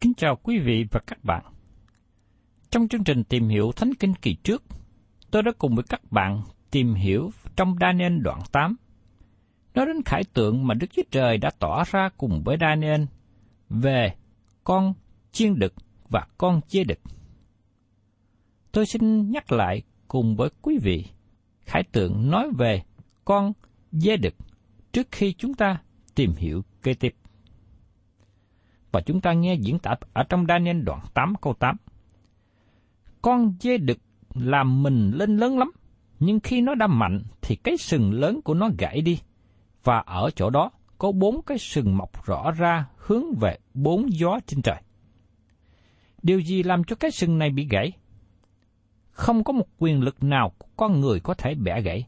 Kính chào quý vị và các bạn. Trong chương trình tìm hiểu Thánh Kinh kỳ trước, tôi đã cùng với các bạn tìm hiểu trong Daniel đoạn 8, nói đến khải tượng mà Đức Chúa Trời đã tỏ ra cùng với Daniel về con chiên đực và con chê đực. Tôi xin nhắc lại cùng với quý vị, khải tượng nói về con dê đực trước khi chúng ta tìm hiểu kế tiếp. Và chúng ta nghe diễn tả ở trong Daniel đoạn 8 câu 8. Con dê đực làm mình lên lớn lắm, nhưng khi nó đã mạnh thì cái sừng lớn của nó gãy đi, và ở chỗ đó có bốn cái sừng mọc rõ ra hướng về bốn gió trên trời. Điều gì làm cho cái sừng này bị gãy? Không có một quyền lực nào của con người có thể bẻ gãy.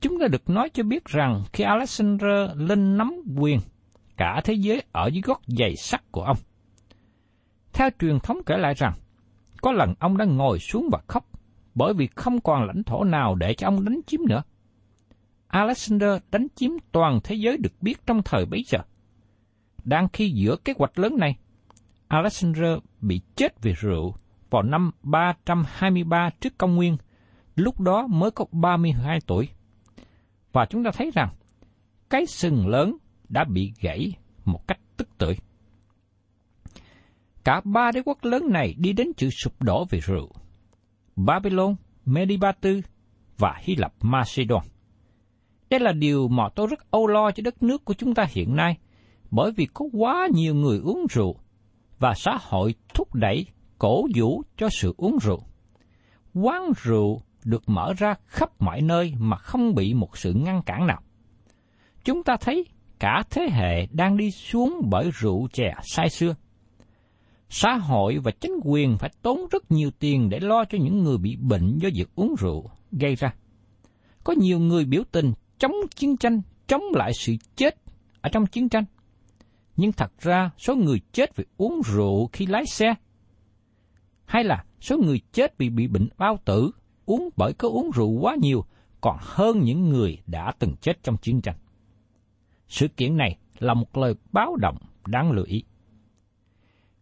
Chúng ta được nói cho biết rằng khi Alexander lên nắm quyền, cả thế giới ở dưới gót giày sắt của ông. Theo truyền thống kể lại rằng, có lần ông đã ngồi xuống và khóc, bởi vì không còn lãnh thổ nào để cho ông đánh chiếm nữa. Alexander đánh chiếm toàn thế giới được biết trong thời bấy giờ. Đang khi giữa kế hoạch lớn này, Alexander bị chết vì rượu vào năm 323 trước công nguyên, lúc đó mới có 32 tuổi. Và chúng ta thấy rằng, cái sừng lớn đã bị gãy một cách tức tưởi. Cả ba đế quốc lớn này đi đến sự sụp đổ vì rượu. Babylon, Medibatu và Hy Lạp Macedon. Đây là điều mà tôi rất âu lo cho đất nước của chúng ta hiện nay, bởi vì có quá nhiều người uống rượu và xã hội thúc đẩy, cổ vũ cho sự uống rượu. Quán rượu được mở ra khắp mọi nơi mà không bị một sự ngăn cản nào. Chúng ta thấy cả thế hệ đang đi xuống bởi rượu chè sai xưa. Xã hội và chính quyền phải tốn rất nhiều tiền để lo cho những người bị bệnh do việc uống rượu gây ra. Có nhiều người biểu tình chống chiến tranh, chống lại sự chết ở trong chiến tranh. Nhưng thật ra số người chết vì uống rượu khi lái xe, hay là số người chết vì bị bệnh bao tử, uống bởi có uống rượu quá nhiều, còn hơn những người đã từng chết trong chiến tranh. Sự kiện này là một lời báo động đáng lưu ý.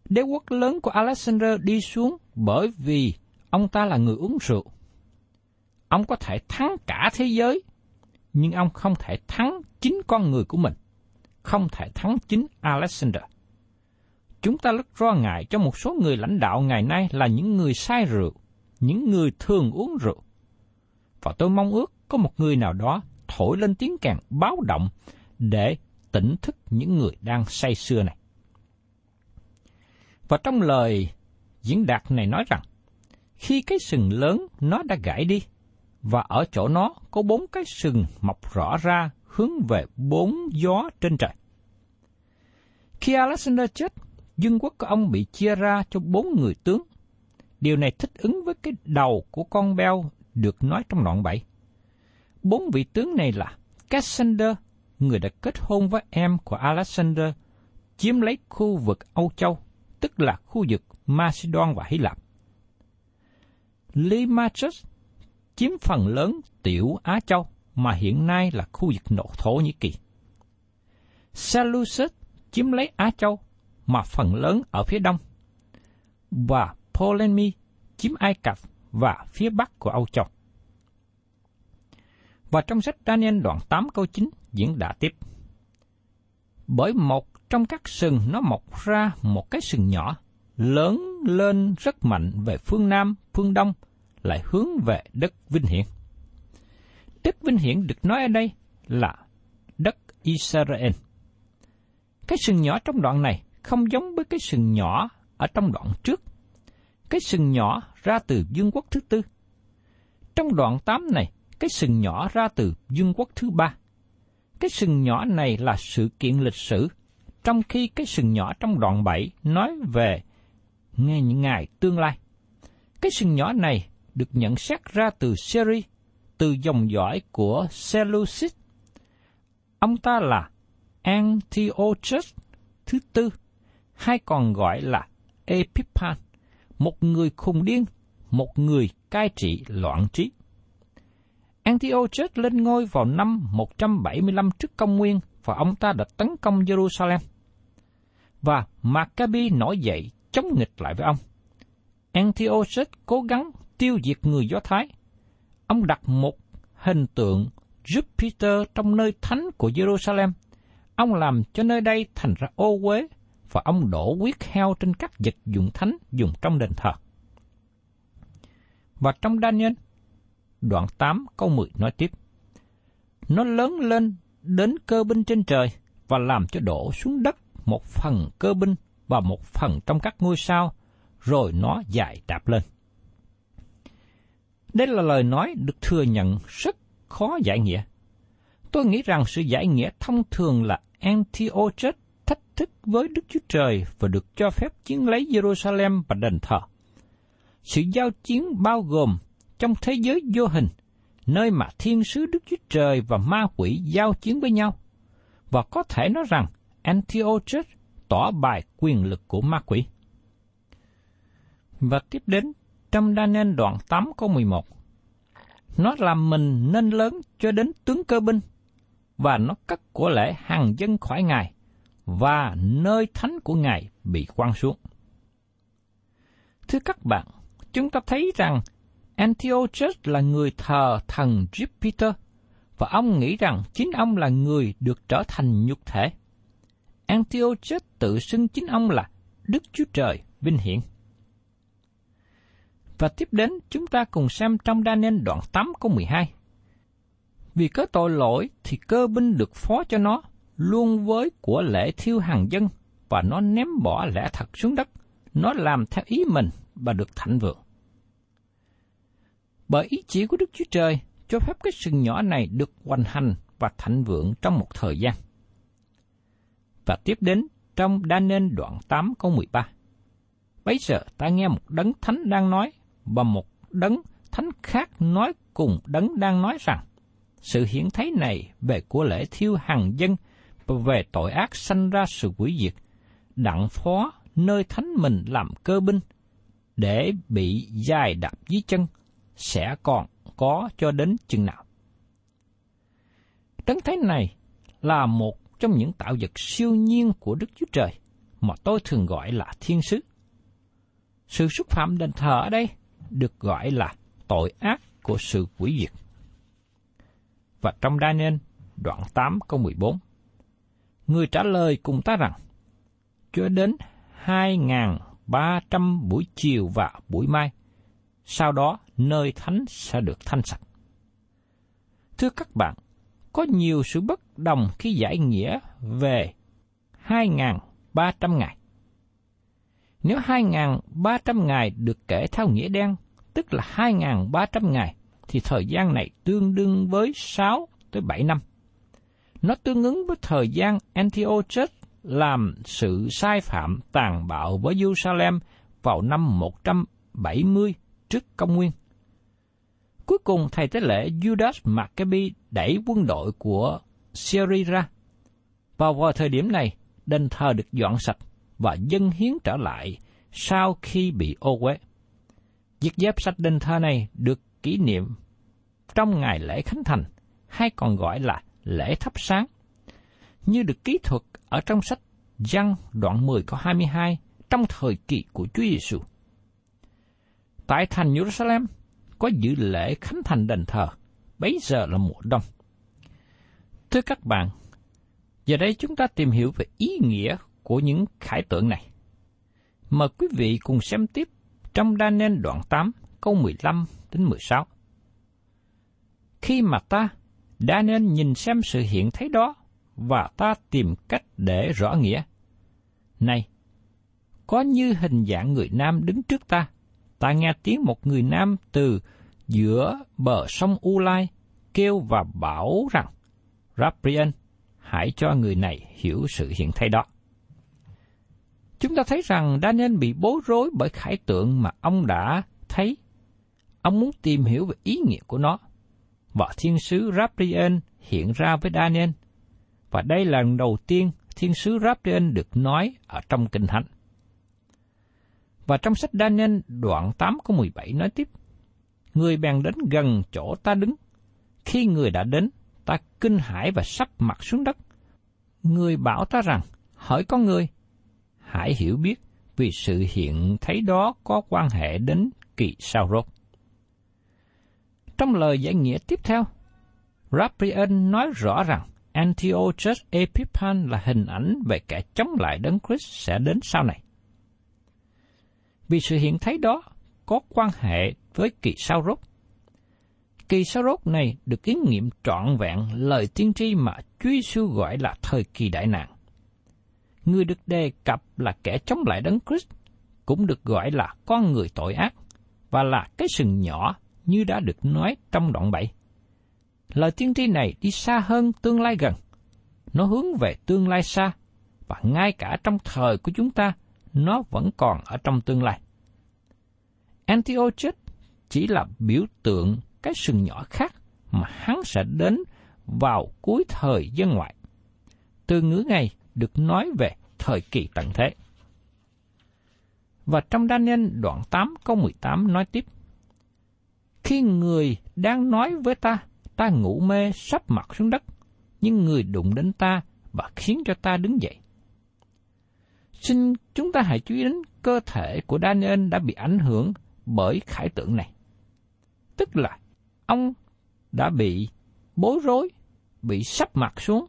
Đế quốc lớn của Alexander đi xuống bởi vì ông ta là người uống rượu. Ông có thể thắng cả thế giới, nhưng ông không thể thắng chính con người của mình, không thể thắng chính Alexander. chúng ta rất lo ngại cho một số người lãnh đạo ngày nay là những người say rượu, những người thường uống rượu. Và tôi mong ước có một người nào đó thổi lên tiếng kèn báo động để tỉnh thức những người đang say sưa này. Và trong lời diễn đạt này nói rằng, khi cái sừng lớn nó đã gãy đi, và ở chỗ nó có bốn cái sừng mọc rõ ra hướng về bốn gió trên trời. Khi Alexander chết, dân quốc của ông bị chia ra cho bốn người tướng. Điều này thích ứng với cái đầu của con beo được nói trong đoạn 7. Bốn vị tướng này là Cassander, người đã kết hôn với em của Alexander, chiếm lấy khu vực Âu Châu, tức là khu vực Macedon và Hy Lạp. Limachus chiếm phần lớn tiểu Á Châu mà hiện nay là khu vực nội Thổ Nhĩ Kỳ. Seleucus chiếm lấy Á Châu mà phần lớn ở phía đông và Ptolemy chiếm Ai Cập và phía bắc của Âu Châu. Và trong sách Daniel đoạn 8 câu 9 diễn đã tiếp. Bởi một trong các sừng nó mọc ra một cái sừng nhỏ, lớn lên rất mạnh về phương Nam, phương Đông, lại hướng về đất Vinh Hiển. Đất Vinh Hiển được nói ở đây là đất Israel. Cái sừng nhỏ trong đoạn này không giống với cái sừng nhỏ ở trong đoạn trước. Cái sừng nhỏ ra từ vương quốc thứ tư. Trong đoạn 8 này, cái sừng nhỏ ra từ vương quốc thứ ba. Cái sừng nhỏ này là sự kiện lịch sử, trong khi cái sừng nhỏ trong đoạn 7 nói về ngay những ngày tương lai. Cái sừng nhỏ này được nhận xét ra từ Seri, từ dòng dõi của Seleucid. Ông ta là Antiochus thứ tư, hay còn gọi là Epiphan, một người khùng điên, một người cai trị loạn trí. Antiochus lên ngôi vào năm 175 trước công nguyên và ông ta đã tấn công Jerusalem. Và Maccabi nổi dậy chống nghịch lại với ông. Antiochus cố gắng tiêu diệt người Do Thái. Ông đặt một hình tượng Jupiter trong nơi thánh của Jerusalem. Ông làm cho nơi đây thành ra ô uế và ông đổ huyết heo trên các vật dụng thánh dùng trong đền thờ. Và trong Daniel, đoạn 8 câu 10 nói tiếp. Nó lớn lên đến cơ binh trên trời và làm cho đổ xuống đất một phần cơ binh và một phần trong các ngôi sao, rồi nó dài đạp lên. Đây là lời nói được thừa nhận rất khó giải nghĩa. Tôi nghĩ rằng sự giải nghĩa thông thường là Antiochus thách thức với Đức Chúa Trời và được cho phép chiến lấy Jerusalem và đền thờ. Sự giao chiến bao gồm trong thế giới vô hình, nơi mà thiên sứ Đức Chúa Trời và ma quỷ giao chiến với nhau. Và có thể nói rằng Antiochus tỏ bài quyền lực của ma quỷ. Và tiếp đến trong Daniel đoạn 8 câu 11. Nó làm mình nên lớn cho đến tướng cơ binh, và nó cắt của lễ hàng dân khỏi Ngài, và nơi thánh của Ngài bị quăng xuống. Thưa các bạn, chúng ta thấy rằng Antiochus là người thờ thần Jupiter, và ông nghĩ rằng chính ông là người được trở thành nhục thể. Antiochus tự xưng chính ông là Đức Chúa Trời vinh hiển. Và tiếp đến chúng ta cùng xem trong Daniel đoạn 8 câu 12. Vì có tội lỗi thì cơ binh được phó cho nó, luôn với của lễ thiêu hàng dân, và nó ném bỏ lẽ thật xuống đất. Nó làm theo ý mình và được thạnh vượng. Bởi ý chỉ của Đức Chúa Trời, cho phép cái sừng nhỏ này được hoành hành và thạnh vượng trong một thời gian. Và tiếp đến trong đa nên đoạn 8 câu 13. Bây giờ ta nghe một đấng thánh đang nói, và một đấng thánh khác nói cùng đấng đang nói rằng sự hiển thấy này về của lễ thiêu hàng dân và về tội ác sanh ra sự quỷ diệt, đặng phó nơi thánh mình làm cơ binh, để bị dài đạp dưới chân, sẽ còn có cho đến chừng nào. Trấn thế này là một trong những tạo vật siêu nhiên của Đức Chúa Trời mà tôi thường gọi là thiên sứ. Sự xúc phạm đền thờ ở đây được gọi là tội ác của sự quỷ diệt. Và trong Daniel đoạn 8 câu 14, người trả lời cùng ta rằng, cho đến 2.300 buổi chiều và buổi mai. Sau đó, nơi thánh sẽ được thanh sạch. Thưa các bạn, có nhiều sự bất đồng khi giải nghĩa về 2.300 ngày. Nếu 2.300 ngày được kể theo nghĩa đen, tức là 2.300 ngày, thì thời gian này tương đương với 6 tới 7 năm. Nó tương ứng với thời gian Antiochus làm sự sai phạm tàn bạo với Jerusalem vào năm 170 trước công nguyên. Cuối cùng thầy tế lễ Judas Maccabi đẩy quân đội của Syria ra. Vào vào thời điểm này, đền thờ được dọn sạch và dân hiến trở lại sau khi bị ô uế. Việc dẹp sạch đền thờ này được kỷ niệm trong ngày lễ Khánh Thành, hay còn gọi là lễ thắp sáng, như được ký thuật ở trong sách Giăng đoạn 10 câu 22 trong thời kỳ của Chúa Giêsu. Tại thành Jerusalem có dự lễ khánh thành đền thờ, bấy giờ là mùa đông. Thưa các bạn, giờ đây chúng ta tìm hiểu về ý nghĩa của những khải tượng này. Mời quý vị cùng xem tiếp trong Daniel đoạn 8 câu 15 đến 16. Khi mà ta, Daniel nhìn xem sự hiện thấy đó, và ta tìm cách để rõ nghĩa. Này, có như hình dạng người nam đứng trước ta, ta nghe tiếng một người nam từ giữa bờ sông U Lai kêu và bảo rằng, Raprian, hãy cho người này hiểu sự hiện thay đó. Chúng ta thấy rằng Daniel bị bối rối bởi khải tượng mà ông đã thấy. Ông muốn tìm hiểu về ý nghĩa của nó. Và thiên sứ Raprian hiện ra với Daniel. Và đây là lần đầu tiên thiên sứ Raprian được nói ở trong Kinh Thánh. Và trong sách Daniel đoạn 8 câu 17 nói tiếp, Người bèn đến gần chỗ ta đứng. Khi người đã đến, ta kinh hãi và sắp mặt xuống đất. Người bảo ta rằng, hỏi con người, hãy hiểu biết vì sự hiện thấy đó có quan hệ đến kỳ sao rốt. Trong lời giải nghĩa tiếp theo, Raphael nói rõ rằng Antiochus Epiphan là hình ảnh về kẻ chống lại Đấng Christ sẽ đến sau này. Vì sự hiện thấy đó có quan hệ với kỳ sao rốt. Kỳ sao rốt này được kiến nghiệm trọn vẹn lời tiên tri mà Chúa Giêsu gọi là thời kỳ đại nạn. Người được đề cập là kẻ chống lại Đấng Christ, cũng được gọi là con người tội ác và là cái sừng nhỏ như đã được nói trong đoạn 7. Lời tiên tri này đi xa hơn tương lai gần. Nó hướng về tương lai xa, và ngay cả trong thời của chúng ta, nó vẫn còn ở trong tương lai. Antiochus chỉ là biểu tượng cái sừng nhỏ khác mà hắn sẽ đến vào cuối thời dân ngoại. Từ ngữ này được nói về thời kỳ tận thế. Và trong Daniel đoạn 8 câu 18 nói tiếp, Khi người đang nói với ta, ta ngủ mê sắp mặt xuống đất, nhưng người đụng đến ta và khiến cho ta đứng dậy. Xin chúng ta hãy chú ý đến cơ thể của Daniel đã bị ảnh hưởng bởi khải tượng này. Tức là ông đã bị bối rối, bị sắp mặt xuống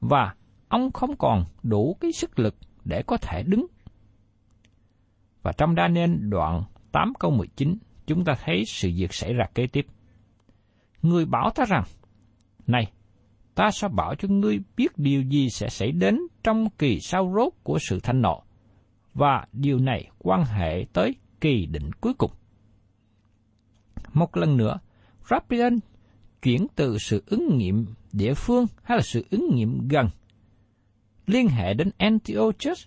và ông không còn đủ cái sức lực để có thể đứng. Và trong Daniel đoạn 8 câu 19, chúng ta thấy sự việc xảy ra kế tiếp. Người bảo ta rằng, Này, ta sẽ bảo cho ngươi biết điều gì sẽ xảy đến trong kỳ sau rốt của sự thanh nộ, và điều này quan hệ tới kỳ định cuối cùng. Một lần nữa, Rapian chuyển từ sự ứng nghiệm địa phương hay là sự ứng nghiệm gần liên hệ đến Antiochus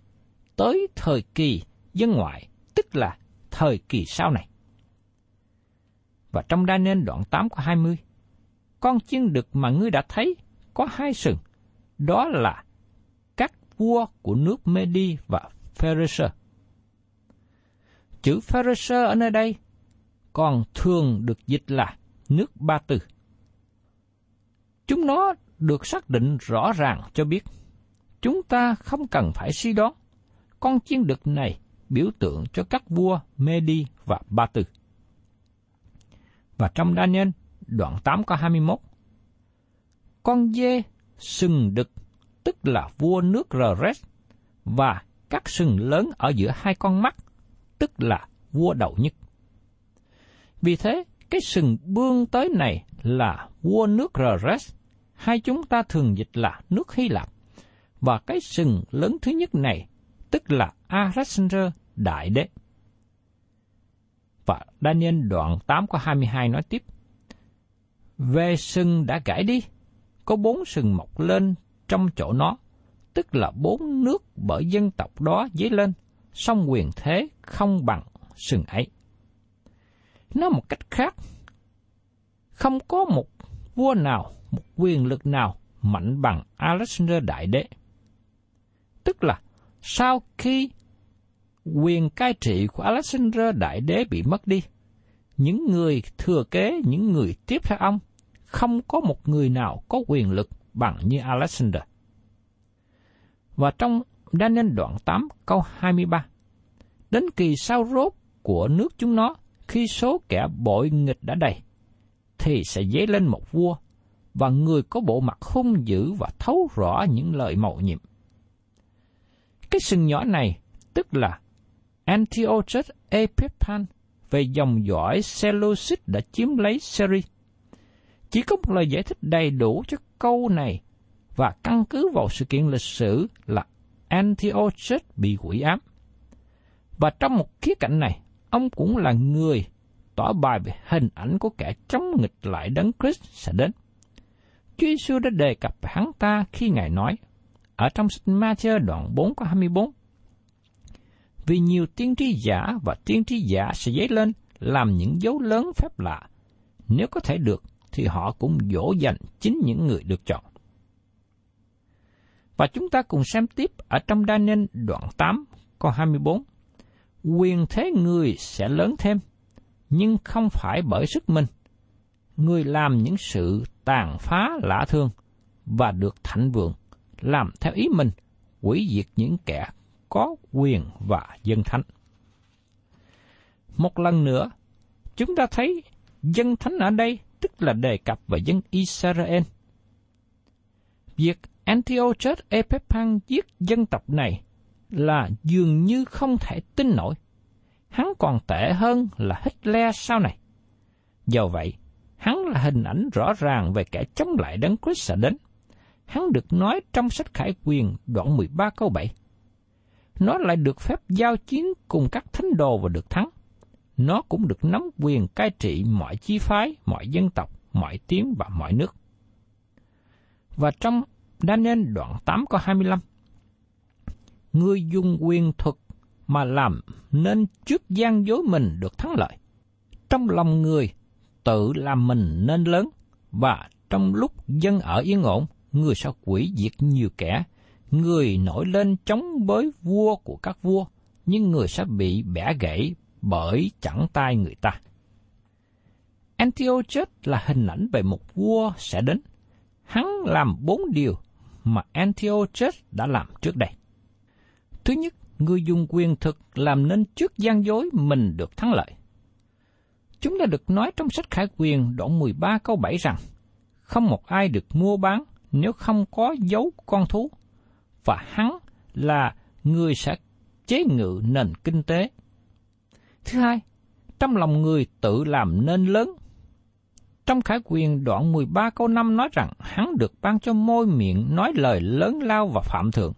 tới thời kỳ dân ngoại, tức là thời kỳ sau này. Và trong Daniel đoạn 8 của 20, con chiên đực mà ngươi đã thấy có hai sừng, đó là các vua của nước Medi và Pharisee. Chữ Pharisee ở nơi đây còn thường được dịch là nước Ba Tư. Chúng nó được xác định rõ ràng cho biết chúng ta không cần phải suy đoán con chiên đực này biểu tượng cho các vua Medi và Ba Tư. Và trong Daniel đoạn 8 có 21, con dê sừng đực tức là vua nước Rres và các sừng lớn ở giữa hai con mắt, tức là vua đầu nhất. Vì thế, cái sừng bươn tới này là vua nước Rres, hay chúng ta thường dịch là nước Hy Lạp. Và cái sừng lớn thứ nhất này, tức là Alexander Đại Đế. Và Daniel đoạn 8 có 22 nói tiếp, Về sừng đã gãy đi, có bốn sừng mọc lên trong chỗ nó, tức là bốn nước bởi dân tộc đó dấy lên, song quyền thế không bằng sừng ấy. Nói một cách khác, không có một vua nào, một quyền lực nào mạnh bằng Alexander Đại Đế. Tức là, sau khi quyền cai trị của Alexander Đại Đế bị mất đi, những người thừa kế, những người tiếp theo ông, không có một người nào có quyền lực bằng như Alexander. Và trong Daniel đoạn 8 câu 23, đến kỳ sau rốt của nước chúng nó, khi số kẻ bội nghịch đã đầy, thì sẽ dấy lên một vua, và người có bộ mặt hung dữ và thấu rõ những lời mầu nhiệm. Cái sừng nhỏ này, tức là Antiochus Epiphan về dòng dõi Seleucid đã chiếm lấy Syria. Chỉ có một lời giải thích đầy đủ cho câu này và căn cứ vào sự kiện lịch sử là Antiochus bị quỷ ám. Và trong một khía cạnh này, ông cũng là người tỏ bài về hình ảnh của kẻ chống nghịch lại đấng Christ sẽ đến. Chúa Giêsu đã đề cập về hắn ta khi Ngài nói, ở trong sách Ma-chơ đoạn 4 có 24, Vì nhiều tiên tri giả và tiên tri giả sẽ dấy lên làm những dấu lớn phép lạ, nếu có thể được thì họ cũng dỗ dành chính những người được chọn. Và chúng ta cùng xem tiếp ở trong đa nên đoạn 8 câu 24. Quyền thế người sẽ lớn thêm, nhưng không phải bởi sức mình. Người làm những sự tàn phá lạ thương và được thạnh vượng, làm theo ý mình, quỷ diệt những kẻ có quyền và dân thánh. Một lần nữa, chúng ta thấy dân thánh ở đây tức là đề cập về dân Israel. Việc Antiochus Epiphan giết dân tộc này là dường như không thể tin nổi. Hắn còn tệ hơn là Hitler sau này. Do vậy, hắn là hình ảnh rõ ràng về kẻ chống lại đấng Christ sẽ đến. Hắn được nói trong sách Khải Quyền đoạn 13 câu 7. Nó lại được phép giao chiến cùng các thánh đồ và được thắng. Nó cũng được nắm quyền cai trị mọi chi phái, mọi dân tộc, mọi tiếng và mọi nước. Và trong Daniel đoạn 8 câu 25, Ngươi dùng quyền thuật mà làm nên trước gian dối mình được thắng lợi. Trong lòng người tự làm mình nên lớn và trong lúc dân ở yên ổn, người sẽ quỷ diệt nhiều kẻ, người nổi lên chống với vua của các vua, nhưng người sẽ bị bẻ gãy bởi chẳng tay người ta. Antiochus là hình ảnh về một vua sẽ đến. Hắn làm bốn điều mà Antiochus đã làm trước đây. Thứ nhất, người dùng quyền thực làm nên trước gian dối mình được thắng lợi. Chúng đã được nói trong sách Khải Quyền đoạn 13 câu 7 rằng, không một ai được mua bán nếu không có dấu con thú, và hắn là người sẽ chế ngự nền kinh tế. Thứ hai, trong lòng người tự làm nên lớn. Trong Khải Quyền đoạn 13 câu 5 nói rằng hắn được ban cho môi miệng nói lời lớn lao và phạm thượng.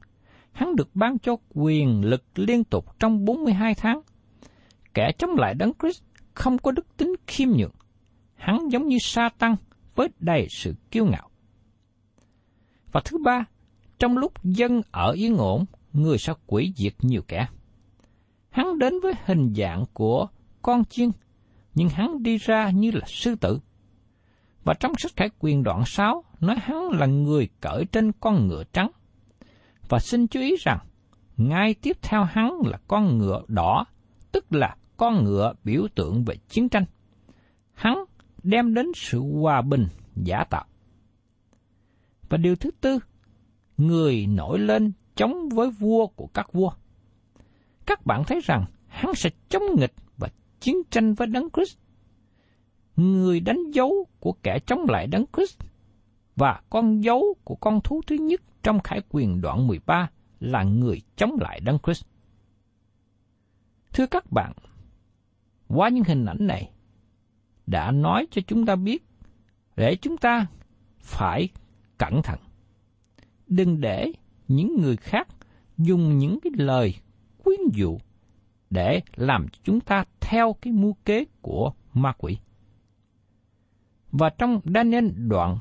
Hắn được ban cho quyền lực liên tục trong 42 tháng. Kẻ chống lại Đấng Christ không có đức tính khiêm nhường. Hắn giống như sa tăng với đầy sự kiêu ngạo. Và thứ ba, trong lúc dân ở yên ổn, người sẽ quỷ diệt nhiều kẻ. Hắn đến với hình dạng của con chiên, nhưng hắn đi ra như là sư tử. Và trong sách khải quyền đoạn 6 nói hắn là người cởi trên con ngựa trắng. Và xin chú ý rằng, ngay tiếp theo hắn là con ngựa đỏ, tức là con ngựa biểu tượng về chiến tranh. Hắn đem đến sự hòa bình giả tạo. Và điều thứ tư, người nổi lên chống với vua của các vua. Các bạn thấy rằng hắn sẽ chống nghịch và chiến tranh với Đấng Christ. Người đánh dấu của kẻ chống lại Đấng Christ và con dấu của con thú thứ nhất trong khải quyền đoạn 13 là người chống lại Đấng Christ. Thưa các bạn, qua những hình ảnh này đã nói cho chúng ta biết để chúng ta phải cẩn thận. Đừng để những người khác dùng những cái lời quyến dụ để làm cho chúng ta theo cái mưu kế của ma quỷ. Và trong Daniel đoạn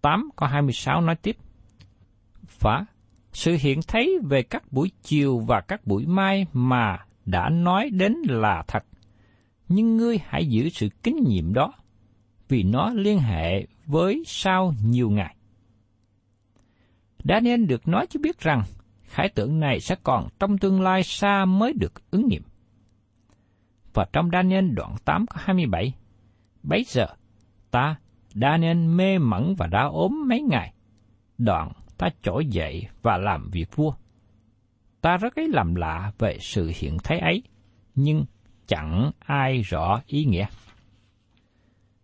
8 có 26 nói tiếp. Và sự hiện thấy về các buổi chiều và các buổi mai mà đã nói đến là thật. Nhưng ngươi hãy giữ sự kính nhiệm đó, vì nó liên hệ với sau nhiều ngày. Daniel được nói cho biết rằng khải tượng này sẽ còn trong tương lai xa mới được ứng nghiệm. Và trong Daniel đoạn 8 có 27, bấy giờ ta Daniel mê mẩn và đã ốm mấy ngày. Đoạn ta trỗi dậy và làm việc vua. Ta rất ấy làm lạ về sự hiện thấy ấy, nhưng chẳng ai rõ ý nghĩa.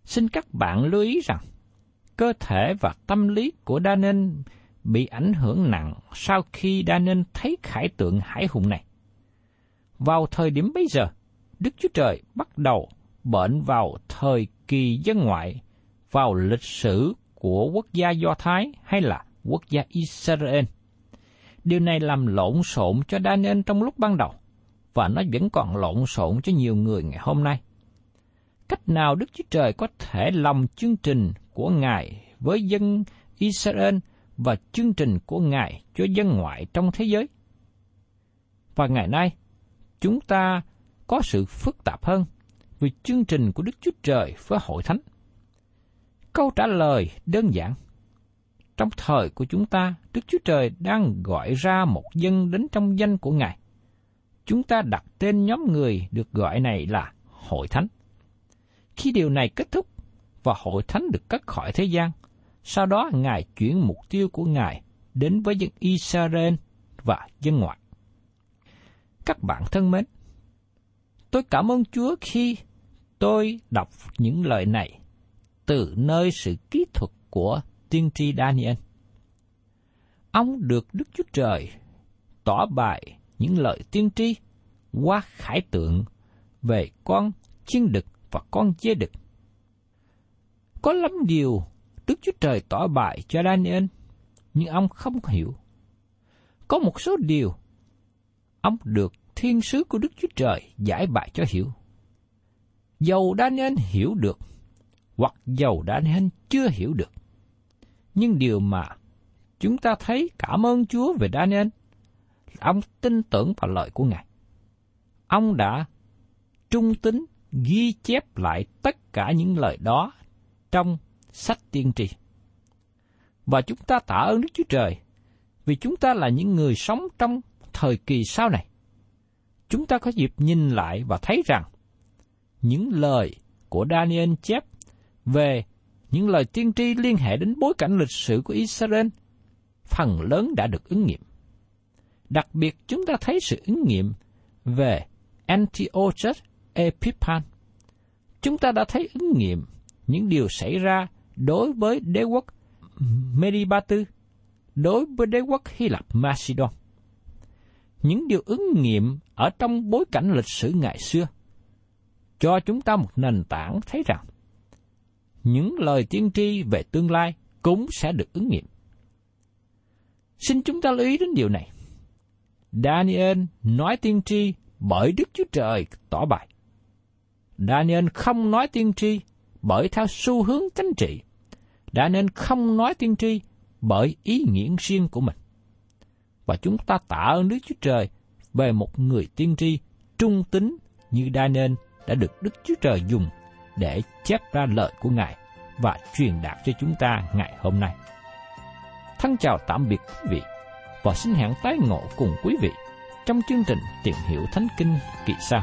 Xin các bạn lưu ý rằng, cơ thể và tâm lý của Daniel bị ảnh hưởng nặng sau khi Daniel thấy khải tượng hải hùng này. Vào thời điểm bấy giờ, Đức Chúa Trời bắt đầu bệnh vào thời kỳ dân ngoại vào lịch sử của quốc gia Do Thái hay là quốc gia Israel. Điều này làm lộn xộn cho Daniel trong lúc ban đầu, và nó vẫn còn lộn xộn cho nhiều người ngày hôm nay. Cách nào Đức Chúa Trời có thể lòng chương trình của Ngài với dân Israel và chương trình của Ngài cho dân ngoại trong thế giới? Và ngày nay, chúng ta có sự phức tạp hơn vì chương trình của Đức Chúa Trời với hội thánh. Câu trả lời đơn giản. Trong thời của chúng ta, Đức Chúa Trời đang gọi ra một dân đến trong danh của Ngài. Chúng ta đặt tên nhóm người được gọi này là Hội Thánh. Khi điều này kết thúc và Hội Thánh được cất khỏi thế gian, sau đó Ngài chuyển mục tiêu của Ngài đến với dân Israel và dân ngoại. Các bạn thân mến, tôi cảm ơn Chúa khi tôi đọc những lời này từ nơi sự kỹ thuật của tiên tri Daniel. Ông được Đức Chúa Trời tỏ bài những lời tiên tri qua khải tượng về con chiên đực và con dê đực. Có lắm điều Đức Chúa Trời tỏ bài cho Daniel, nhưng ông không hiểu. Có một số điều ông được thiên sứ của Đức Chúa Trời giải bài cho hiểu. Dầu Daniel hiểu được hoặc dầu Daniel chưa hiểu được. Nhưng điều mà chúng ta thấy cảm ơn Chúa về Daniel là ông tin tưởng vào lời của Ngài. Ông đã trung tính ghi chép lại tất cả những lời đó trong sách tiên tri. Và chúng ta tạ ơn Đức Chúa Trời vì chúng ta là những người sống trong thời kỳ sau này. Chúng ta có dịp nhìn lại và thấy rằng những lời của Daniel chép về những lời tiên tri liên hệ đến bối cảnh lịch sử của Israel, phần lớn đã được ứng nghiệm. Đặc biệt chúng ta thấy sự ứng nghiệm về Antiochus Epiphan. Chúng ta đã thấy ứng nghiệm những điều xảy ra đối với đế quốc Meribatu, đối với đế quốc Hy Lạp Macedon. Những điều ứng nghiệm ở trong bối cảnh lịch sử ngày xưa cho chúng ta một nền tảng thấy rằng những lời tiên tri về tương lai cũng sẽ được ứng nghiệm. Xin chúng ta lưu ý đến điều này. Daniel nói tiên tri bởi Đức Chúa Trời tỏ bài. Daniel không nói tiên tri bởi theo xu hướng chính trị đã nên không nói tiên tri bởi ý nghĩa riêng của mình. Và chúng ta tạ ơn Đức Chúa Trời về một người tiên tri trung tín như đa nên đã được Đức Chúa Trời dùng để chép ra lời của Ngài và truyền đạt cho chúng ta ngày hôm nay. Thân chào tạm biệt quý vị và xin hẹn tái ngộ cùng quý vị trong chương trình tìm hiểu Thánh Kinh kỳ sau.